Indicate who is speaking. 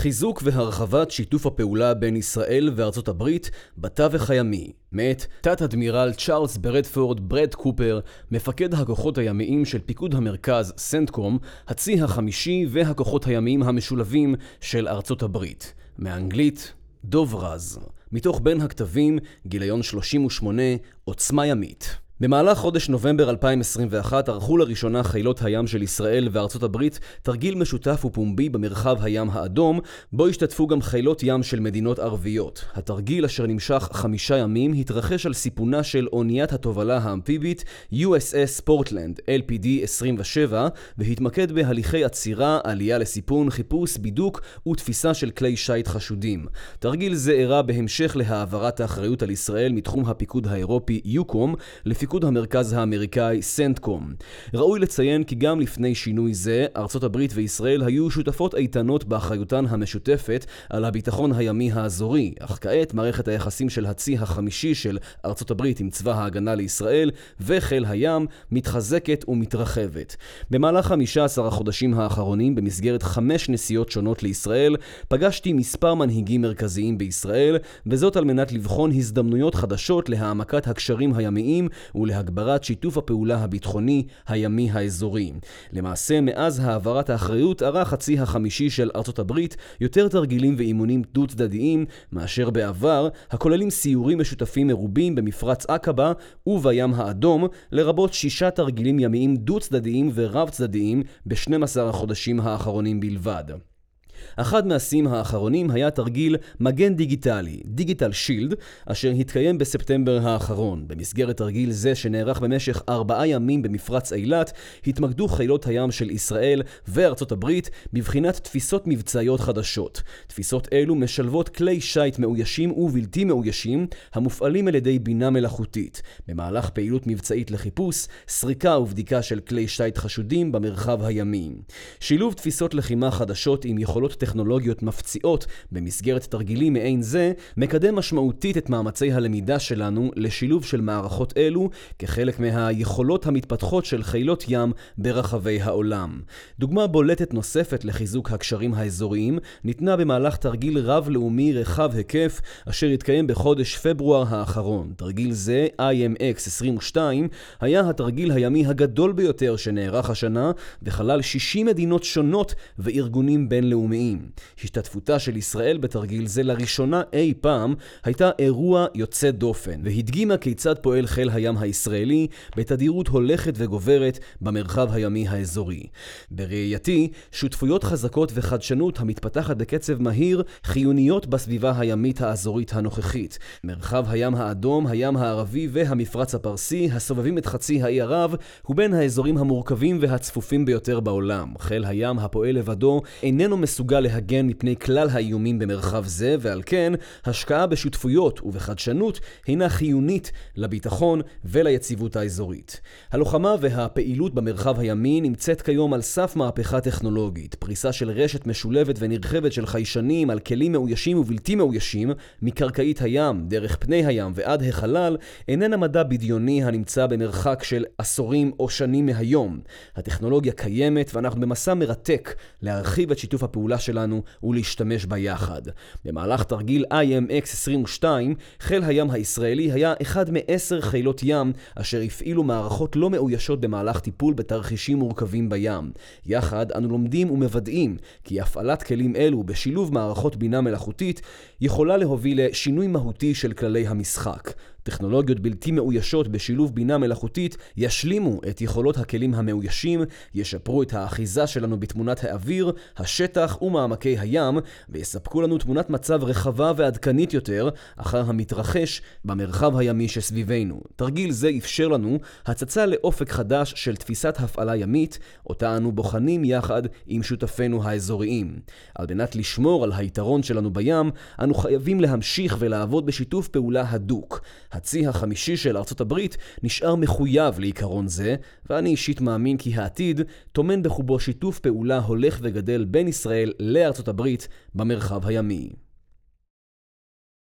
Speaker 1: חיזוק והרחבת שיתוף הפעולה בין ישראל וארצות הברית בתווך הימי, מאת תת-אדמירל צ'ארלס ברדפורד ברד קופר, מפקד הכוחות הימיים של פיקוד המרכז סנטקום, הצי החמישי והכוחות הימיים המשולבים של ארצות הברית. מאנגלית, דוב רז. מתוך בין הכתבים, גיליון 38, עוצמה ימית. במהלך חודש נובמבר 2021 ערכו לראשונה חילות הים של ישראל וארצות הברית תרגיל משותף ופומבי במרחב הים האדום, בו השתתפו גם חילות ים של מדינות ערביות. התרגיל, אשר נמשך חמישה ימים, התרחש על סיפונה של אוניית התובלה האמפיבית USS פורטלנד LPD 27, והתמקד בהליכי עצירה, עלייה לסיפון, חיפוש, בידוק ותפיסה של כלי שיט חשודים. תרגיל זה אירע בהמשך להעברת האחריות על ישראל מתחום הפיקוד האירופי יוקום, לפי פיקוד המרכז האמריקאי סנטקום. ראוי לציין כי גם לפני שינוי זה, ארצות הברית וישראל היו שותפות איתנות באחריותן המשותפת על הביטחון הימי האזורי, אך כעת מערכת היחסים של הצי החמישי של ארצות הברית עם צבא ההגנה לישראל וחיל הים מתחזקת ומתרחבת. במהלך 15 החודשים האחרונים, במסגרת חמש נסיעות שונות לישראל, פגשתי מספר מנהיגים מרכזיים בישראל, וזאת על מנת לבחון הזדמנויות חדשות להעמקת הקשרים הימיים ולהגברת שיתוף הפעולה הביטחוני הימי האזורי. למעשה, מאז העברת האחריות ערך הצי החמישי של ארצות הברית יותר תרגילים ואימונים דו-צדדיים מאשר בעבר, הכוללים סיורים משותפים מרובים במפרץ עקבה ובים האדום, לרבות שישה תרגילים ימיים דו-צדדיים ורב-צדדיים ב-12 החודשים האחרונים בלבד. אחד מהשיאים האחרונים היה תרגיל מגן דיגיטלי, דיגיטל שילד, אשר התקיים בספטמבר האחרון. במסגרת תרגיל זה, שנערך במשך ארבעה ימים במפרץ אילת, התמקדו חילות הים של ישראל וארצות הברית בבחינת תפיסות מבצעיות חדשות. תפיסות אלו משלבות כלי שיט מאוישים ובלתי מאוישים, המופעלים על ידי בינה מלאכותית. במהלך פעילות מבצעית לחיפוש, סריקה ובדיקה של כלי שיט חשודים במרחב הימי. שילוב תפיסות לחימה חדשות עם יכולות יכולות טכנולוגיות מפציעות במסגרת תרגילים מעין זה, מקדם משמעותית את מאמצי הלמידה שלנו לשילוב של מערכות אלו כחלק מהיכולות המתפתחות של חילות ים ברחבי העולם. דוגמה בולטת נוספת לחיזוק הקשרים האזוריים ניתנה במהלך תרגיל רב-לאומי רחב היקף אשר התקיים בחודש פברואר האחרון. תרגיל זה, IMX 22, היה התרגיל הימי הגדול ביותר שנערך השנה וכלל 60 מדינות שונות וארגונים בינלאומיים. לאומיים. השתתפותה של ישראל בתרגיל זה לראשונה אי פעם הייתה אירוע יוצא דופן, והדגימה כיצד פועל חיל הים הישראלי בתדירות הולכת וגוברת במרחב הימי האזורי. בראייתי, שותפויות חזקות וחדשנות המתפתחת בקצב מהיר חיוניות בסביבה הימית האזורית הנוכחית. מרחב הים האדום, הים הערבי והמפרץ הפרסי, הסובבים את חצי האי ערב, הוא בין האזורים המורכבים והצפופים ביותר בעולם. חיל הים הפועל לבדו איננו מסוגל להגן מפני כלל האיומים במרחב זה, ועל כן, השקעה בשותפויות ובחדשנות הינה חיונית לביטחון וליציבות האזורית. הלוחמה והפעילות במרחב הימי נמצאת כיום על סף מהפכה טכנולוגית. פריסה של רשת משולבת ונרחבת של חיישנים על כלים מאוישים ובלתי מאוישים, מקרקעית הים, דרך פני הים ועד החלל, איננה מדע בדיוני הנמצא במרחק של עשורים או שנים מהיום. הטכנולוגיה קיימת ואנחנו במסע מרתק להרחיב את שיתוף הפעולה שלנו ולהשתמש בה יחד. במהלך תרגיל IMX-22, חיל הים הישראלי היה אחד מעשר חילות ים אשר הפעילו מערכות לא מאוישות במהלך טיפול בתרחישים מורכבים בים. יחד אנו לומדים ומוודאים כי הפעלת כלים אלו בשילוב מערכות בינה מלאכותית יכולה להוביל לשינוי מהותי של כללי המשחק. טכנולוגיות בלתי מאוישות בשילוב בינה מלאכותית ישלימו את יכולות הכלים המאוישים, ישפרו את האחיזה שלנו בתמונת האוויר, השטח ומעמקי הים, ויספקו לנו תמונת מצב רחבה ועדכנית יותר אחר המתרחש במרחב הימי שסביבנו. תרגיל זה אפשר לנו הצצה לאופק חדש של תפיסת הפעלה ימית, אותה אנו בוחנים יחד עם שותפינו האזוריים. על מנת לשמור על היתרון שלנו בים, אנו חייבים להמשיך ולעבוד בשיתוף פעולה הדוק. הצי החמישי של ארצות הברית נשאר מחויב לעיקרון זה, ואני אישית מאמין כי העתיד טומן בחובו שיתוף פעולה הולך וגדל בין ישראל לארצות הברית במרחב הימי.